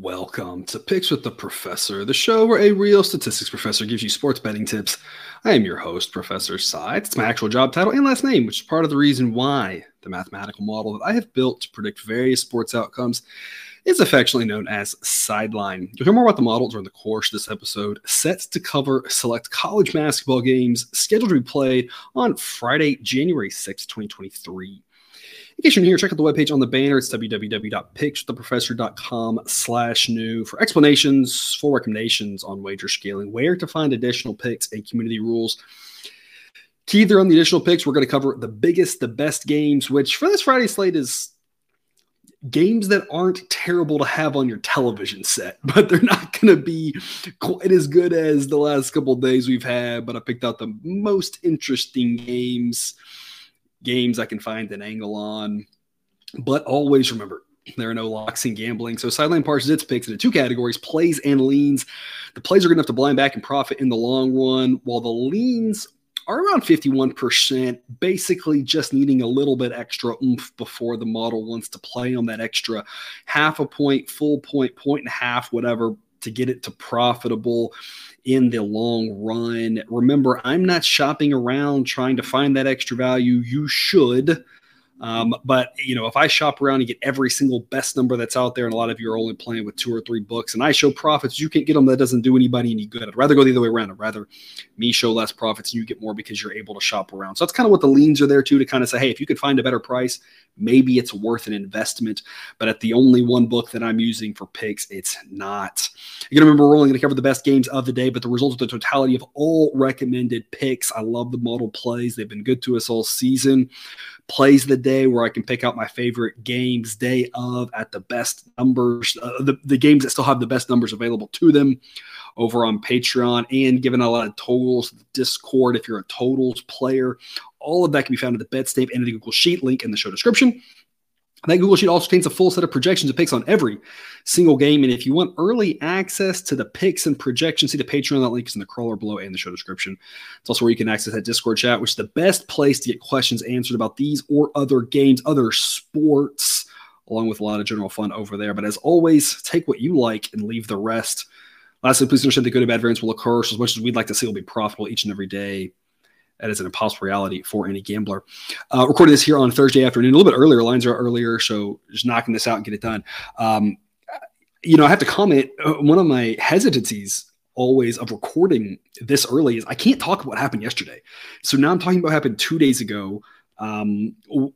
Welcome to Picks with the Professor, the show where a real statistics professor gives you sports betting tips. I am your host, Professor Sides. It's my actual job title and last name, which is part of the reason why the mathematical model that I have built to predict various sports outcomes is affectionately known as Sideline. You'll hear more about the model during the course of this episode, set to cover select college basketball games scheduled to be played on Friday, January 6, 2023. In case you're new here, check out the webpage on the banner. It's www.pickswiththeprofessor.com slash new for explanations, full recommendations on wager scaling, where to find additional picks and community rules. Key there on the additional picks, we're going to cover the biggest, the best games, which for this Friday slate is games that aren't terrible to have on your television set, but they're not going to be quite as good as the last couple days we've had. But I picked out the most interesting games games I can find an angle on. But always remember, there are no locks in gambling. So Sideline parses its picks into two categories plays and leans. The plays are good enough to blind back and profit in the long run, while the leans are around 51%, basically just needing a little bit extra oomph before the model wants to play on that extra half a point, full point, point and a half, whatever, to get it to profitable in the long run. Remember, I'm not shopping around trying to find that extra value. You should. Um, but you know, if I shop around and get every single best number that's out there, and a lot of you are only playing with two or three books, and I show profits, you can't get them. That doesn't do anybody any good. I'd rather go the other way around. I'd rather me show less profits and you get more because you're able to shop around. So that's kind of what the leans are there too, to kind of say, hey, if you could find a better price, maybe it's worth an investment. But at the only one book that I'm using for picks, it's not. You gotta remember, we're only to cover the best games of the day, but the results of the totality of all recommended picks. I love the model plays; they've been good to us all season plays the day where I can pick out my favorite games day of at the best numbers, uh, the, the games that still have the best numbers available to them over on Patreon and giving a lot of totals, Discord if you're a totals player. All of that can be found at the BetStamp and the Google Sheet link in the show description. That Google Sheet also contains a full set of projections and picks on every single game. And if you want early access to the picks and projections, see the Patreon. That link is in the crawler below and the show description. It's also where you can access that Discord chat, which is the best place to get questions answered about these or other games, other sports, along with a lot of general fun over there. But as always, take what you like and leave the rest. Lastly, please understand that good and bad variance will occur. So as much as we'd like to see, will be profitable each and every day that is an impossible reality for any gambler. Uh, recording this here on Thursday afternoon, a little bit earlier. Lines are earlier, so just knocking this out and get it done. Um, you know, I have to comment. Uh, one of my hesitancies always of recording this early is I can't talk about what happened yesterday. So now I'm talking about what happened two days ago um,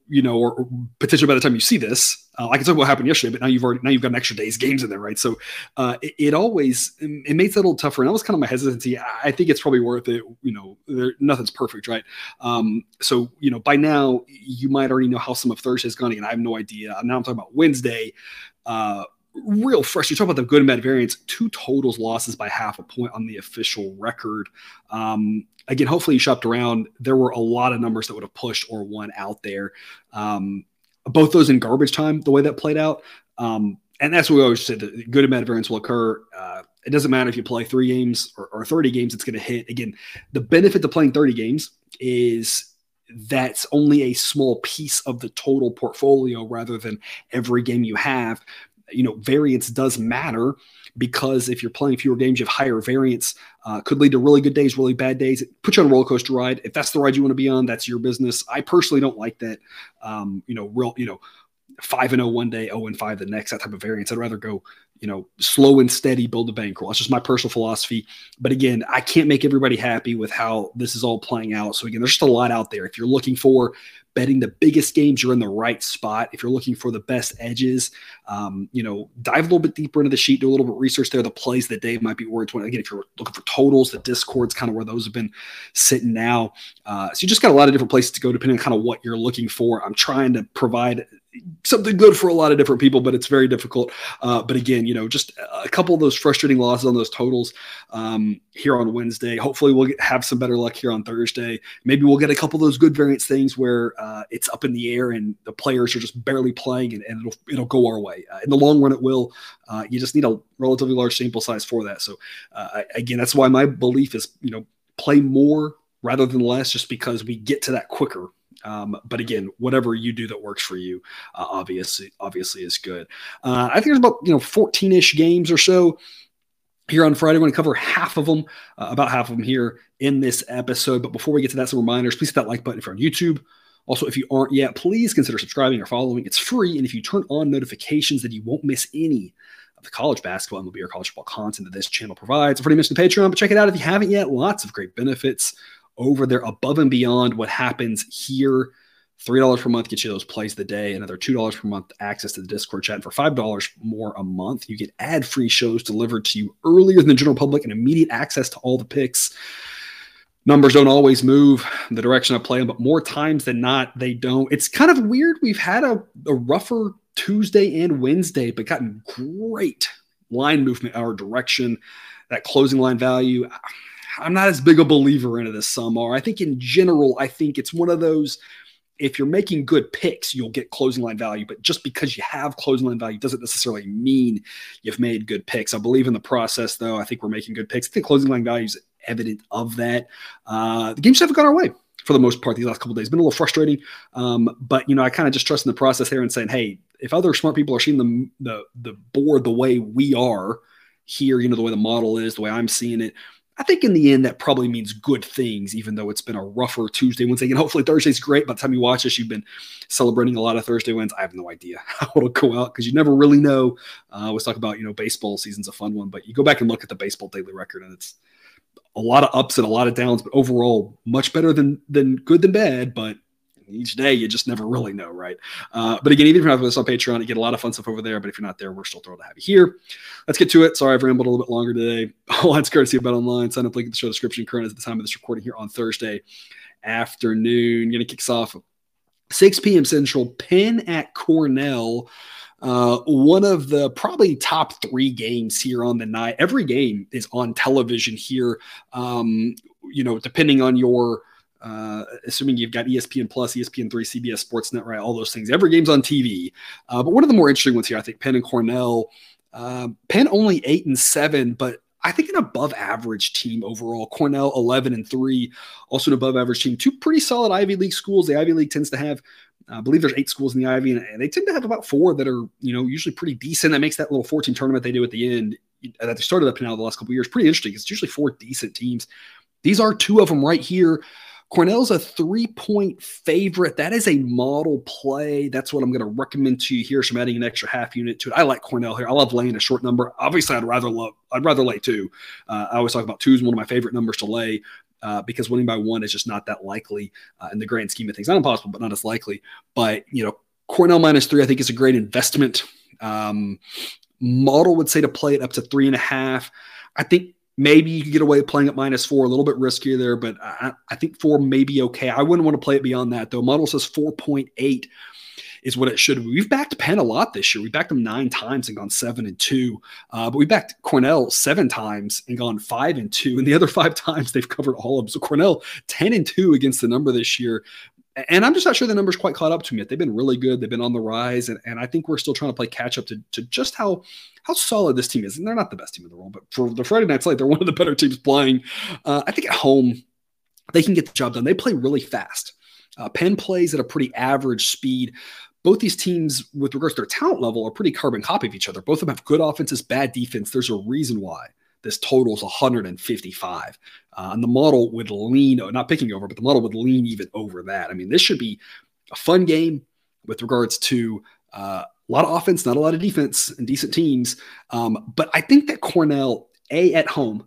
you know, or, or, potentially by the time you see this, uh, I can talk about what happened yesterday, but now you've already now you've got an extra day's games in there, right? So uh, it, it, always it makes it a little tougher, and that was kind of my hesitancy. I think it's probably worth it. You know, there, nothing's perfect, right? Um, so you know, by now you might already know how some of Thursday's gone, and I have no idea. Now I'm talking about Wednesday. Uh, real fresh. You talk about the good and bad variance, two totals losses by half a point on the official record. Um, again, hopefully you shopped around. There were a lot of numbers that would have pushed or won out there. Um, both those in garbage time, the way that played out. Um, and that's what we always said the good and bad variance will occur. Uh, it doesn't matter if you play three games or, or 30 games, it's going to hit. Again, the benefit to playing 30 games is that's only a small piece of the total portfolio rather than every game you have you know, variance does matter because if you're playing fewer games, you have higher variance. Uh, could lead to really good days, really bad days. Put you on a roller coaster ride. If that's the ride you want to be on, that's your business. I personally don't like that. Um, you know, real, you know, five and zero oh one day, zero oh and five the next. That type of variance. I'd rather go, you know, slow and steady, build a bankroll. That's just my personal philosophy. But again, I can't make everybody happy with how this is all playing out. So again, there's just a lot out there. If you're looking for betting the biggest games, you're in the right spot. If you're looking for the best edges, um, you know, dive a little bit deeper into the sheet, do a little bit of research there. The plays that Dave might be worth. Again, if you're looking for totals, the Discord's kind of where those have been sitting now. Uh, so you just got a lot of different places to go depending on kind of what you're looking for. I'm trying to provide something good for a lot of different people, but it's very difficult. Uh, but again, you know, just a couple of those frustrating losses on those totals um, here on Wednesday. Hopefully, we'll get, have some better luck here on Thursday. Maybe we'll get a couple of those good variance things where uh, it's up in the air and the players are just barely playing, and, and it'll it'll go our way. Uh, in the long run, it will. Uh, you just need a relatively large sample size for that. So uh, again, that's why my belief is, you know, play more rather than less, just because we get to that quicker Um, but again, whatever you do that works for you, uh, obviously, obviously is good. Uh, I think there's about you know 14ish games or so here on Friday. I'm going to cover half of them, uh, about half of them here in this episode. But before we get to that, some reminders. Please hit that like button if you're on YouTube. Also, if you aren't yet, please consider subscribing or following. It's free, and if you turn on notifications, then you won't miss any of the college basketball, and MLB, or college football content that this channel provides. I've already mentioned Patreon, but check it out if you haven't yet. Lots of great benefits over there above and beyond what happens here. $3 per month gets you those plays of the day. Another $2 per month access to the Discord chat. And for $5 more a month, you get ad free shows delivered to you earlier than the general public and immediate access to all the picks. Numbers don't always move the direction I play them, but more times than not, they don't. It's kind of weird. We've had a, a rougher Tuesday and Wednesday, but gotten great line movement our direction. That closing line value I'm not as big a believer into this some are. I think in general, I think it's one of those. If you're making good picks, you'll get closing line value. But just because you have closing line value doesn't necessarily mean you've made good picks. I believe in the process, though. I think we're making good picks. I think closing line value is evident of that. Uh, the games haven't gone our way for the most part these last couple days. Been a little frustrating, um, but you know I kind of just trust in the process here and saying, hey, if other smart people are seeing the, the the board the way we are here, you know the way the model is, the way I'm seeing it, I think in the end that probably means good things, even though it's been a rougher Tuesday, Wednesday, and hopefully Thursday's great. By the time you watch this, you've been celebrating a lot of Thursday wins. I have no idea how it'll go out because you never really know. Uh, let's talk about you know baseball season's a fun one, but you go back and look at the baseball daily record, and it's a lot of ups and a lot of downs, but overall much better than than good than bad. But each day you just never really know, right? Uh, but again, even if you're not with us on Patreon, you get a lot of fun stuff over there. But if you're not there, we're still thrilled to have you here. Let's get to it. Sorry, I've rambled a little bit longer today. All that's courtesy of Bet Online. Sign up link in the show description. Current at the time of this recording here on Thursday afternoon. Going to kick us off 6 p.m. Central. Penn at Cornell. Uh, one of the probably top three games here on the night. Every game is on television here. Um, you know, depending on your uh, assuming you've got ESPN Plus, ESPN3, CBS Sportsnet, right? All those things. Every game's on TV. Uh, but one of the more interesting ones here, I think, Penn and Cornell. Uh, Penn only eight and seven, but I think an above average team overall. Cornell 11 and three, also an above average team. Two pretty solid Ivy League schools. The Ivy League tends to have, I believe there's eight schools in the Ivy, and they tend to have about four that are, you know, usually pretty decent. That makes that little 14 tournament they do at the end that they started up now the last couple years pretty interesting. It's usually four decent teams. These are two of them right here. Cornell's a three point favorite. That is a model play. That's what I'm going to recommend to you here. So I'm adding an extra half unit to it. I like Cornell here. I love laying a short number. Obviously, I'd rather love. I'd rather lay two. Uh, I always talk about two is one of my favorite numbers to lay. Uh, because winning by one is just not that likely uh, in the grand scheme of things. Not impossible, but not as likely. But you know, Cornell minus three, I think is a great investment. Um, model would say to play it up to three and a half. I think Maybe you could get away playing at minus four, a little bit riskier there, but I, I think four may be okay. I wouldn't want to play it beyond that, though. Model says 4.8 is what it should be. We've backed Penn a lot this year. We backed them nine times and gone seven and two. Uh, but we backed Cornell seven times and gone five and two. And the other five times they've covered all of them. So Cornell 10 and two against the number this year. And I'm just not sure the numbers quite caught up to me yet. They've been really good. They've been on the rise. And, and I think we're still trying to play catch up to, to just how how solid this team is. And they're not the best team in the world, but for the Friday night slate, they're one of the better teams playing. Uh, I think at home, they can get the job done. They play really fast. Uh, Penn plays at a pretty average speed. Both these teams, with regards to their talent level, are pretty carbon copy of each other. Both of them have good offenses, bad defense. There's a reason why this total is 155. Uh, and the model would lean, not picking over, but the model would lean even over that. I mean, this should be a fun game with regards to uh, a lot of offense, not a lot of defense, and decent teams. Um, but I think that Cornell, A, at home,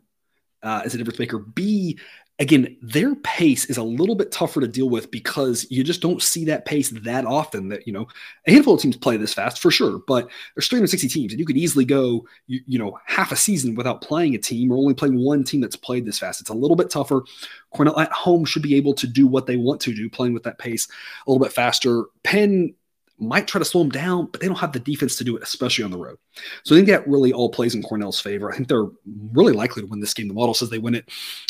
uh, is a difference maker. B, again, their pace is a little bit tougher to deal with because you just don't see that pace that often. That you know, a handful of teams play this fast for sure, but there's 360 teams, and you could easily go, you, you know, half a season without playing a team or only playing one team that's played this fast. It's a little bit tougher. Cornell at home should be able to do what they want to do, playing with that pace a little bit faster. Penn might try to slow them down, but they don't have the defense to do it, especially on the road. So I think that really all plays in Cornell's favor. I think they're really likely to win this game. The model says they win it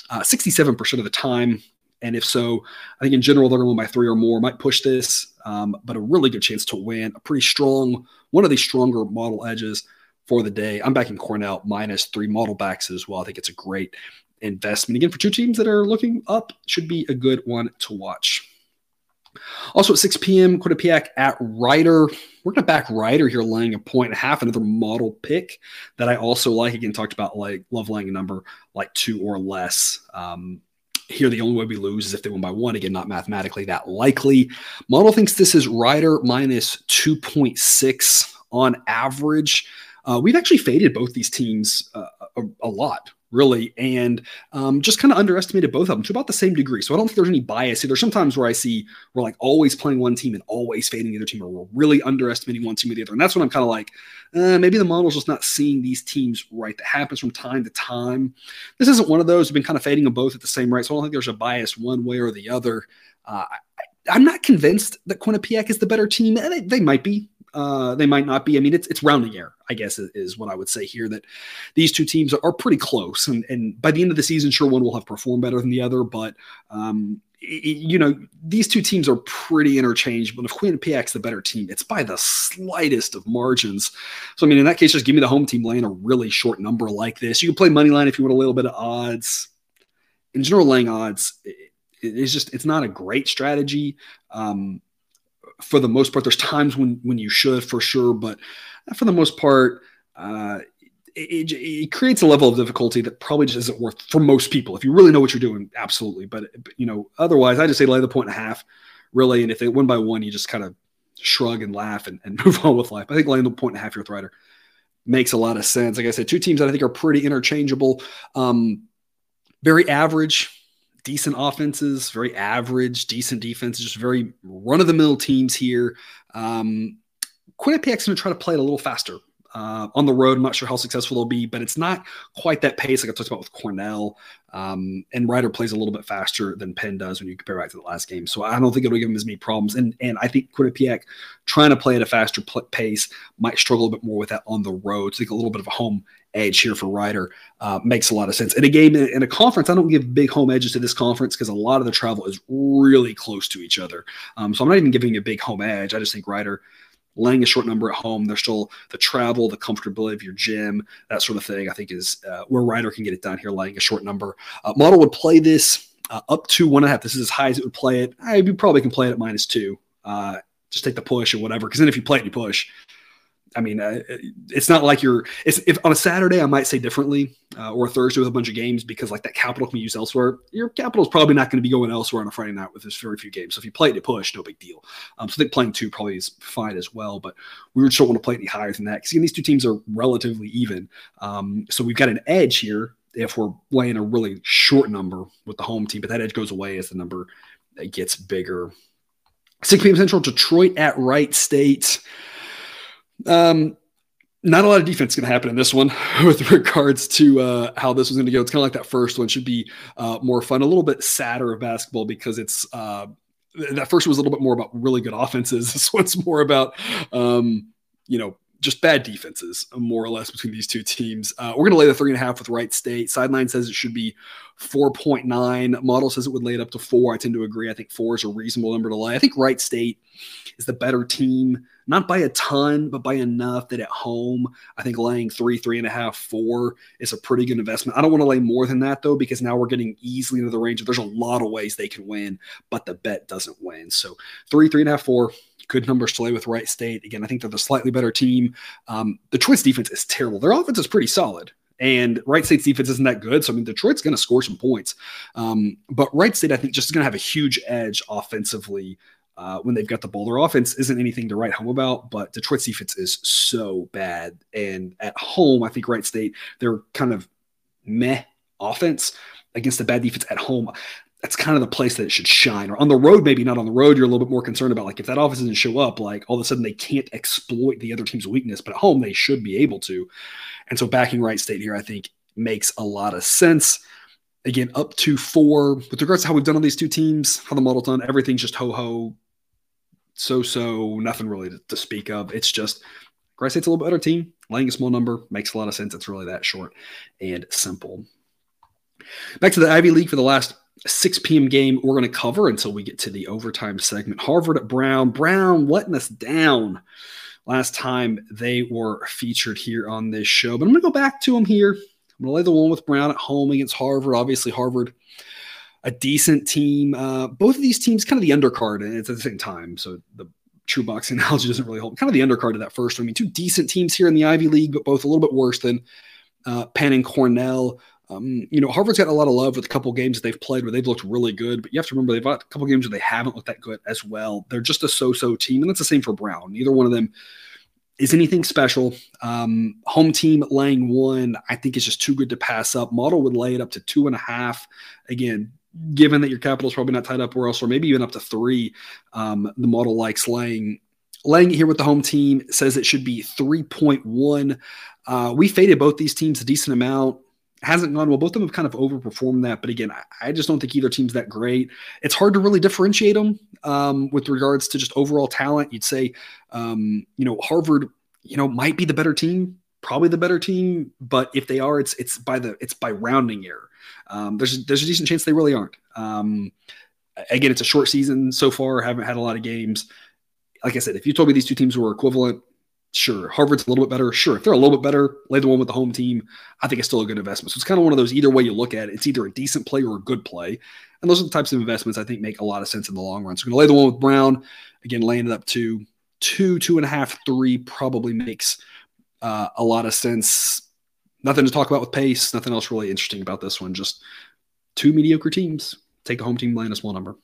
uh, 67% of the time. And if so, I think in general, they're going to win by three or more, might push this, um, but a really good chance to win. A pretty strong, one of these stronger model edges for the day. I'm backing Cornell minus three model backs as well. I think it's a great investment. Again, for two teams that are looking up, should be a good one to watch. Also at 6 p.m., Quinnipiac at Rider. We're going to back Rider here, laying a point and a half. Another model pick that I also like. Again, talked about like love laying a number like two or less. Um, here, the only way we lose is if they win by one. Again, not mathematically that likely. Model thinks this is Rider minus 2.6 on average. Uh, we've actually faded both these teams uh, a, a, lot really, and um, just kind of underestimated both of them to about the same degree. So I don't think there's any bias. There's sometimes where I see we're like always playing one team and always fading the other team, or we're really underestimating one team or the other. And that's when I'm kind of like, uh, maybe the model's just not seeing these teams right. That happens from time to time. This isn't one of those. We've been kind of fading them both at the same rate. So I don't think there's a bias one way or the other. Uh, I, am not convinced that Quinnipiac is the better team. They, they might be. Uh, they might not be. I mean, it's it's rounding error, I guess, is, is, what I would say here. That these two teams are, pretty close, and and by the end of the season, sure, one will have performed better than the other, but um, you know, these two teams are pretty interchangeable. If Quinnipiac's the better team, it's by the slightest of margins. So I mean, in that case, just give me the home team laying a really short number like this. You can play money line if you want a little bit of odds. In general, laying odds. It, it's just it's not a great strategy. Um, for the most part. There's times when when you should for sure, but for the most part, uh, it, it, creates a level of difficulty that probably just isn't worth for most people. If you really know what you're doing, absolutely. But, but you know, otherwise, I just say lay the point and a half, really. And if they win by one, you just kind of shrug and laugh and, and move on with life. I think laying the point and a half with Rider makes a lot of sense. Like I said, two teams that I think are pretty interchangeable. Um, very average decent offenses, very average, decent defenses, just very run of the mill teams here. Um, Quinnipiac's going to try to play it a little faster. Uh, on the road, I'm not sure how successful they'll be, but it's not quite that pace like I talked about with Cornell. Um, and Rider plays a little bit faster than Penn does when you compare back to the last game. So I don't think it'll give them as many problems. And and I think Quinnipiac trying to play at a faster pl- pace might struggle a bit more with that on the road. So I think a little bit of a home edge here for Rider uh, makes a lot of sense. In a game in a conference, I don't give big home edges to this conference because a lot of the travel is really close to each other. Um, so I'm not even giving a big home edge. I just think Rider laying a short number at home. There's still the travel, the comfortability of your gym, that sort of thing. I think is uh, where Rider can get it done here, laying a short number. Uh, model would play this uh, up to one and a half. This is as high as it would play it. I you probably can play it at minus two. Uh, just take the push or whatever. Because then if you play it, you push. I mean, uh, it's not like you're. It's if on a Saturday I might say differently, uh, or a Thursday with a bunch of games because like that capital can be used elsewhere. Your capital is probably not going to be going elsewhere on a Friday night with this very few games. So if you play it to push, no big deal. Um, so I think playing two probably is fine as well. But we would still want to play any higher than that because these two teams are relatively even. Um, so we've got an edge here if we're laying a really short number with the home team, but that edge goes away as the number gets bigger. 6 p.m. Central, Detroit at Wright State. Um, not a lot of defense going to happen in this one with regards to uh, how this was going to go. It's kind of like that first one should be uh, more fun, a little bit sadder of basketball because it's uh, that first one was a little bit more about really good offenses. This one's more about um, you know just bad defenses, more or less, between these two teams. Uh, we're going to lay the three and a half with Wright State. Sideline says it should be 4.9. Model says it would lay it up to four. I tend to agree. I think four is a reasonable number to lay. I think Wright State is the better team, not by a ton, but by enough that at home, I think laying three, three and a half, four is a pretty good investment. I don't want to lay more than that, though, because now we're getting easily into the range. There's a lot of ways they can win, but the bet doesn't win. So three, three and a half, four good numbers to lay with Wright State. Again, I think they're the slightly better team. Um, Detroit's defense is terrible. Their offense is pretty solid. And Wright State's defense isn't that good. So, I mean, Detroit's going to score some points. Um, but Wright State, I think, just is going to have a huge edge offensively uh, when they've got the ball. Their offense isn't anything to write home about, but Detroit's defense is so bad. And at home, I think Wright State, they're kind of meh offense against the bad defense at home that's kind of the place that it should shine. Or on the road, maybe not on the road, you're a little bit more concerned about like if that offense doesn't show up, like all of a sudden they can't exploit the other team's weakness, but at home they should be able to. And so backing Wright State here, I think makes a lot of sense. Again, up to four with regards to how we've done on these two teams, how the model done, everything's just ho ho, so so, nothing really to, to speak of. It's just Wright State's a little better team. Laying a small number makes a lot of sense. It's really that short and simple. Back to the Ivy League for the last 6 p.m. game we're going to cover until we get to the overtime segment. Harvard at Brown. Brown letting us down last time they were featured here on this show. But I'm going to go back to them here. I'm going to lay the one with Brown at home against Harvard. Obviously, Harvard a decent team. Uh, both of these teams, kind of the undercard, and it's at the same time. So the true boxing analogy doesn't really hold. Kind of the undercard of that first. I mean, two decent teams here in the Ivy League, but both a little bit worse than uh, Penn and Cornell. Um, you know, Harvard's got a lot of love with a couple games that they've played where they've looked really good, but you have to remember they've got a couple games where they haven't looked that good as well. They're just a so-so team, and that's the same for Brown. Neither one of them is anything special. Um, home team laying one, I think is just too good to pass up. Model would lay it up to two and a half. Again, given that your capital is probably not tied up where else, or maybe even up to three. Um, the model likes laying laying it here with the home team says it should be 3.1. Uh, we faded both these teams a decent amount. Hasn't gone well. Both of them have kind of overperformed that. But again, I, I just don't think either team's that great. It's hard to really differentiate them um, with regards to just overall talent. You'd say, um, you know, Harvard, you know, might be the better team, probably the better team. But if they are, it's it's by the it's by rounding error. Um, there's there's a decent chance they really aren't. Um, again, it's a short season so far. Haven't had a lot of games. Like I said, if you told me these two teams were equivalent, sure. Harvard's a little bit better. Sure, if they're a little bit better, lay the one with the home team. I think it's still a good investment. So it's kind of one of those either way you look at it. It's either a decent play or a good play. And those are the types of investments I think make a lot of sense in the long run. So I'm going to lay the one with Brown. Again, laying it up to two, two and a half, three probably makes uh, a lot of sense nothing to talk about with pace. Nothing else really interesting about this one. Just two mediocre teams. Take the home team laying a small number.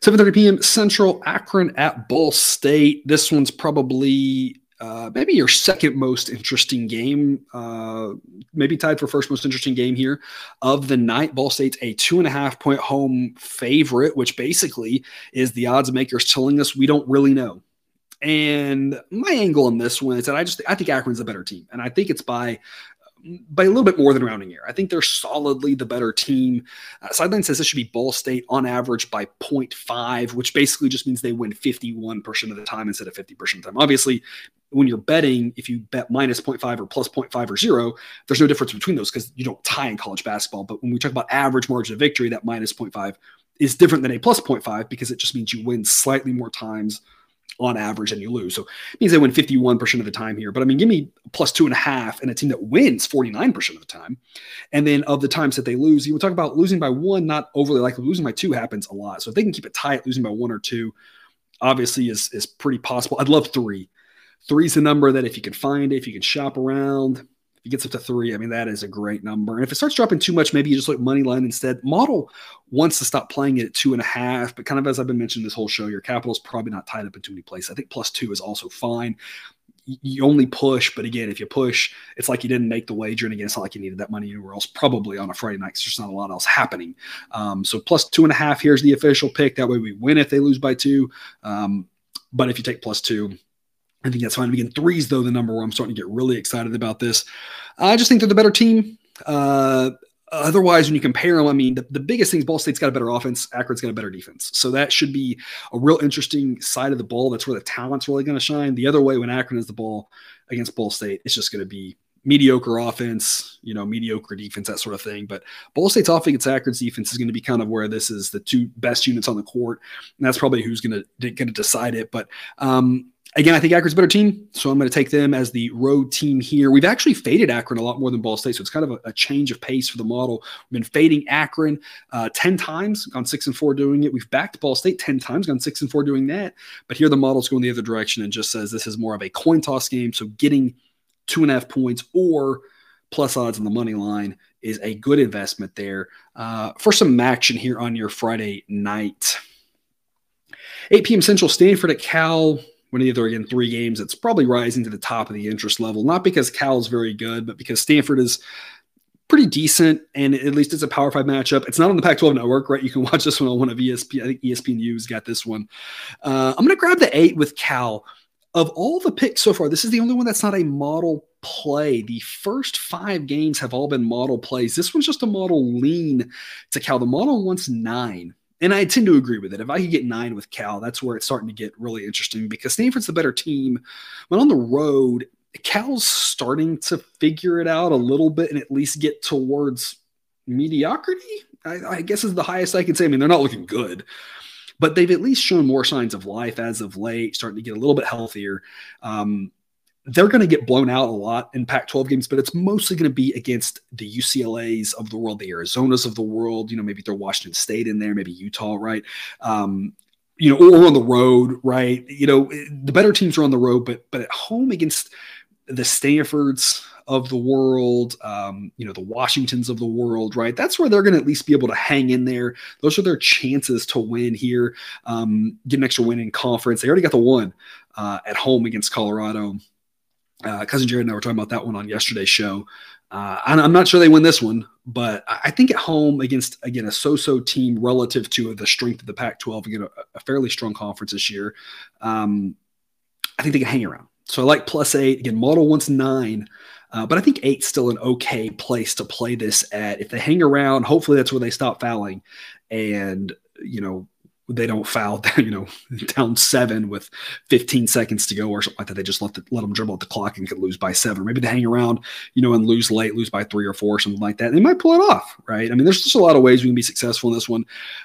7:30 p.m. Central Akron at Ball State. This one's probably uh, maybe your second most interesting game, uh, maybe tied for first most interesting game here of the night. Ball State's a two and a half point home favorite, which basically is the odds makers telling us we don't really know. And my angle on this one is that I just I think Akron's a better team, and I think it's by by a little bit more than rounding error. I think they're solidly the better team. Uh, Sideline says this should be Ball State on average by 0.5, which basically just means they win 51% of the time instead of 50% of the time. Obviously, when you're betting, if you bet minus 0.5 or plus 0.5 or zero, there's no difference between those because you don't tie in college basketball. But when we talk about average margin of victory, that minus 0.5 is different than a plus 0.5 because it just means you win slightly more times – on average and you lose. So it means they win 51% of the time here. But I mean, give me plus two and a half and a team that wins 49% of the time. And then of the times that they lose, you would talk about losing by one, not overly likely. Losing by two happens a lot. So if they can keep it tight, losing by one or two, obviously is, is pretty possible. I'd love three. Three's the number that if you can find it, if you can shop around, it gets up to three, I mean, that is a great number. And if it starts dropping too much, maybe you just look money line instead. Model wants to stop playing it at two and a half, but kind of as I've been mentioning this whole show, your capital is probably not tied up in too many places. I think plus two is also fine. You only push, but again, if you push, it's like you didn't make the wager. And again, it's not like you needed that money anywhere else, probably on a Friday night because there's not a lot else happening. Um, so plus two and a half, here's the official pick. That way we win if they lose by two. Um, but if you take plus two, I think that's fine. Again, three's though the number where I'm starting to get really excited about this. I just think they're the better team. Uh, otherwise, when you compare them, I mean, the, the biggest thing is Ball State's got a better offense, Akron's got a better defense. So that should be a real interesting side of the ball. That's where the talent's really going to shine. The other way, when Akron has the ball against Ball State, it's just going to be mediocre offense, you know, mediocre defense, that sort of thing. But Ball State's offense Akron's defense is going to be kind of where this is the two best units on the court, and that's probably who's going to going to decide it. But um, Again, I think Akron's a better team, so I'm going to take them as the road team here. We've actually faded Akron a lot more than Ball State, so it's kind of a, a change of pace for the model. We've been fading Akron uh, 10 times, gone six and four doing it. We've backed Ball State 10 times, gone six and four doing that. But here the model's going the other direction and just says this is more of a coin toss game. So getting two and a half points or plus odds on the money line is a good investment there. Uh, for some action here on your Friday night. 8 p.m. Central Stanford at Cal winning the other again three games, it's probably rising to the top of the interest level. Not because Cal's very good, but because Stanford is pretty decent, and at least it's a Power Five matchup. It's not on the Pac-12 network, right? You can watch this one on one of ESPN. I think ESPNU's got this one. Uh, I'm going to grab the eight with Cal. Of all the picks so far, this is the only one that's not a model play. The first five games have all been model plays. This one's just a model lean to Cal. The model wants nine and I tend to agree with it. If I could get nine with Cal, that's where it's starting to get really interesting because Stanford's the better team. But on the road, Cal's starting to figure it out a little bit and at least get towards mediocrity. I, I guess is the highest I can say. I mean, they're not looking good, but they've at least shown more signs of life as of late, starting to get a little bit healthier. Um, they're going to get blown out a lot in Pac 12 games, but it's mostly going to be against the UCLAs of the world, the Arizonas of the world. You know, maybe they're Washington State in there, maybe Utah, right? Um, you know, or on the road, right? You know, the better teams are on the road, but but at home against the Stanfords of the world, um, you know, the Washingtons of the world, right? That's where they're going to at least be able to hang in there. Those are their chances to win here, um, get an extra win in conference. They already got the one uh, at home against Colorado. Uh, cousin Jared and I were talking about that one on yesterday's show. Uh, I'm not sure they win this one, but I think at home against again a so-so team relative to the strength of the Pac-12, again a, a fairly strong conference this year. Um, I think they can hang around. So I like plus eight. Again, model wants nine, uh, but I think eight's still an okay place to play this at. If they hang around, hopefully that's where they stop fouling, and you know they don't foul, down, you know, down seven with 15 seconds to go or something like that. They just let the, let them dribble at the clock and could lose by seven. Maybe they hang around, you know, and lose late, lose by three or four, something like that. They might pull it off, right? I mean, there's just a lot of ways we can be successful in this one.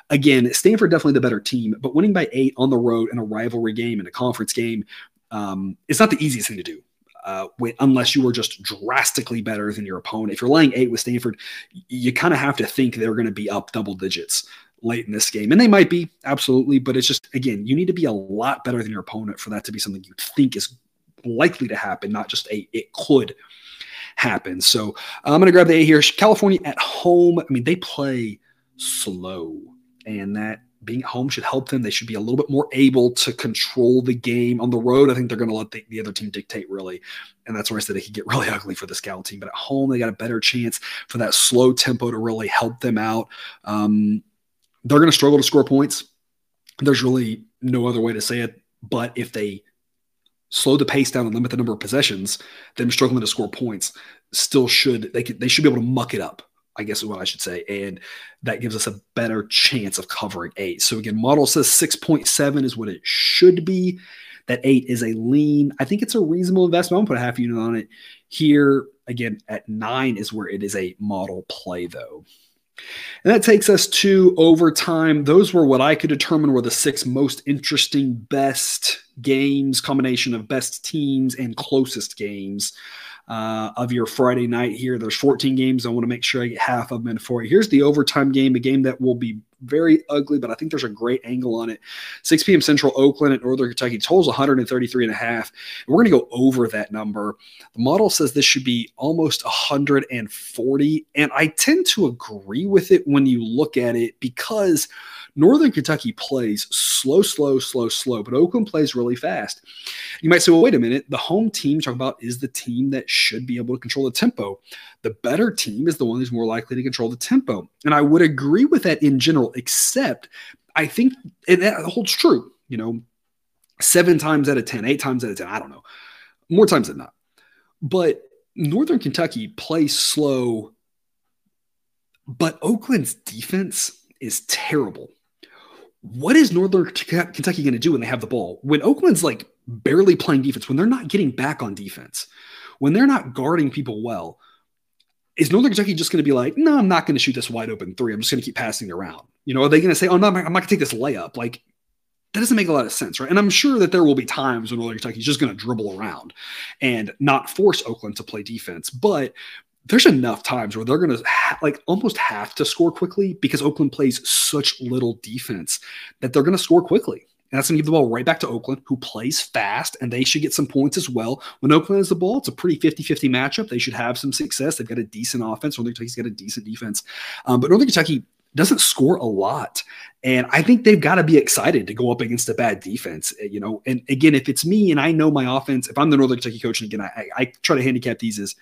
Again, Stanford definitely the better team, but winning by eight on the road in a rivalry game in a conference game, um, it's not the easiest thing to do. Uh, unless you are just drastically better than your opponent. If you're laying eight with Stanford, you kind of have to think they're going to be up double digits late in this game. And they might be, absolutely. But it's just, again, you need to be a lot better than your opponent for that to be something you think is likely to happen, not just a it could happen. So I'm going to grab the A here. California at home. I mean, they play slow, and that being at home should help them. They should be a little bit more able to control the game on the road. I think they're going to let the, the, other team dictate really. And that's where I said it could get really ugly for this Cal team. But at home, they got a better chance for that slow tempo to really help them out. Um, they're going to struggle to score points. There's really no other way to say it. But if they slow the pace down and limit the number of possessions, them struggling to score points still should they could they should be able to muck it up. I guess is what I should say, and that gives us a better chance of covering eight. So again, model says six point seven is what it should be. That eight is a lean. I think it's a reasonable investment. I'm gonna put a half unit on it here. Again, at nine is where it is a model play though. And that takes us to overtime. Those were what I could determine were the six most interesting, best games, combination of best teams and closest games uh, of your Friday night here. There's 14 games. I want to make sure I get half of them in for you. Here's the overtime game, a game that will be very ugly, but I think there's a great angle on it. 6 p.m. Central Oakland at Northern Kentucky. Totals 133 and a half. We're going to go over that number. The model says this should be almost 140. And I tend to agree with it when you look at it because – Northern Kentucky plays slow, slow, slow, slow, but Oakland plays really fast. You might say, well, wait a minute. The home team talk about is the team that should be able to control the tempo. The better team is the one who's more likely to control the tempo. And I would agree with that in general, except I think and that holds true. You know, seven times out of 10, eight times out of 10, I don't know, more times than not. But Northern Kentucky plays slow, but Oakland's defense is terrible what is Northern Kentucky going to do when they have the ball? When Oakland's like barely playing defense, when they're not getting back on defense, when they're not guarding people well, is Northern Kentucky just going to be like, no, I'm not going to shoot this wide open three. I'm just going to keep passing around. You know, are they going to say, oh, no, I'm not, going to take this layup? Like, that doesn't make a lot of sense, right? And I'm sure that there will be times when Northern Kentucky is just going to dribble around and not force Oakland to play defense. But there's enough times where they're going to ha- like almost have to score quickly because Oakland plays such little defense that they're going to score quickly. And that's going to give the ball right back to Oakland, who plays fast, and they should get some points as well. When Oakland has the ball, it's a pretty 50 50 matchup. They should have some success. They've got a decent offense. Northern Kentucky's got a decent defense. Um, but Northern Kentucky doesn't score a lot. And I think they've got to be excited to go up against a bad defense, you know. And again, if it's me and I know my offense, if I'm the Northern Kentucky coach, and again, I, I try to handicap these as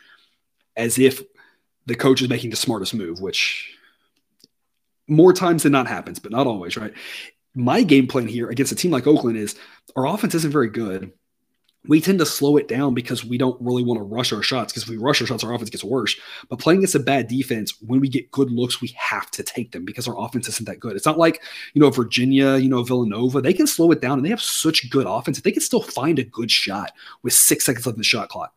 as if the coach is making the smartest move, which more times than not happens, but not always, right? My game plan here against a team like Oakland is our offense isn't very good. We tend to slow it down because we don't really want to rush our shots. Because if we rush our shots, our offense gets worse. But playing against a bad defense, when we get good looks, we have to take them because our offense isn't that good. It's not like, you know, Virginia, you know, Villanova, they can slow it down and they have such good offense. They can still find a good shot with six seconds left in the shot clock.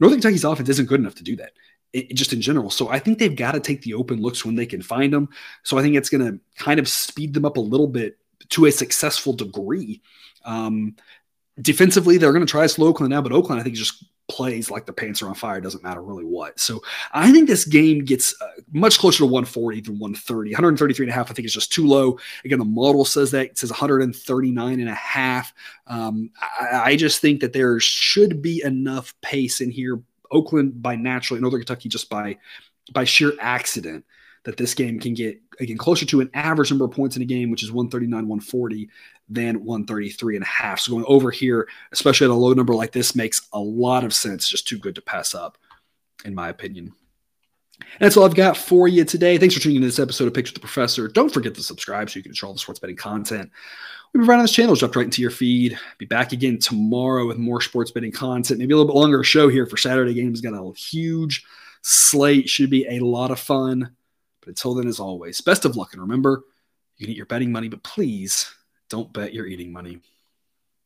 Northern Kentucky's offense isn't good enough to do that it, just in general. So I think they've got to take the open looks when they can find them. So I think it's going to kind of speed them up a little bit to a successful degree. Um, defensively, they're going to try to slow Oakland now, but Oakland I think is just plays like the pants are on fire. Doesn't matter really what. So I think this game gets uh, much closer to 140 than 130. 133 and a half, I think, is just too low. Again, the model says that it says 139 and a half. Um, I, I just think that there should be enough pace in here. Oakland by naturally, Northern Kentucky just by by sheer accident that this game can get again closer to an average number of points in a game, which is 139, 140, than 133 and a half. So going over here, especially at a low number like this, makes a lot of sense. Just too good to pass up, in my opinion. And that's all I've got for you today. Thanks for tuning in to this episode of with the Professor. Don't forget to subscribe so you can enjoy all the sports betting content. We provide on this channel, dropped right into your feed. Be back again tomorrow with more sports betting content. Maybe a little bit longer show here for Saturday games. Got a huge slate. Should be a lot of fun. But until then, as always, best of luck. And remember, you can eat your betting money, but please don't bet your eating money.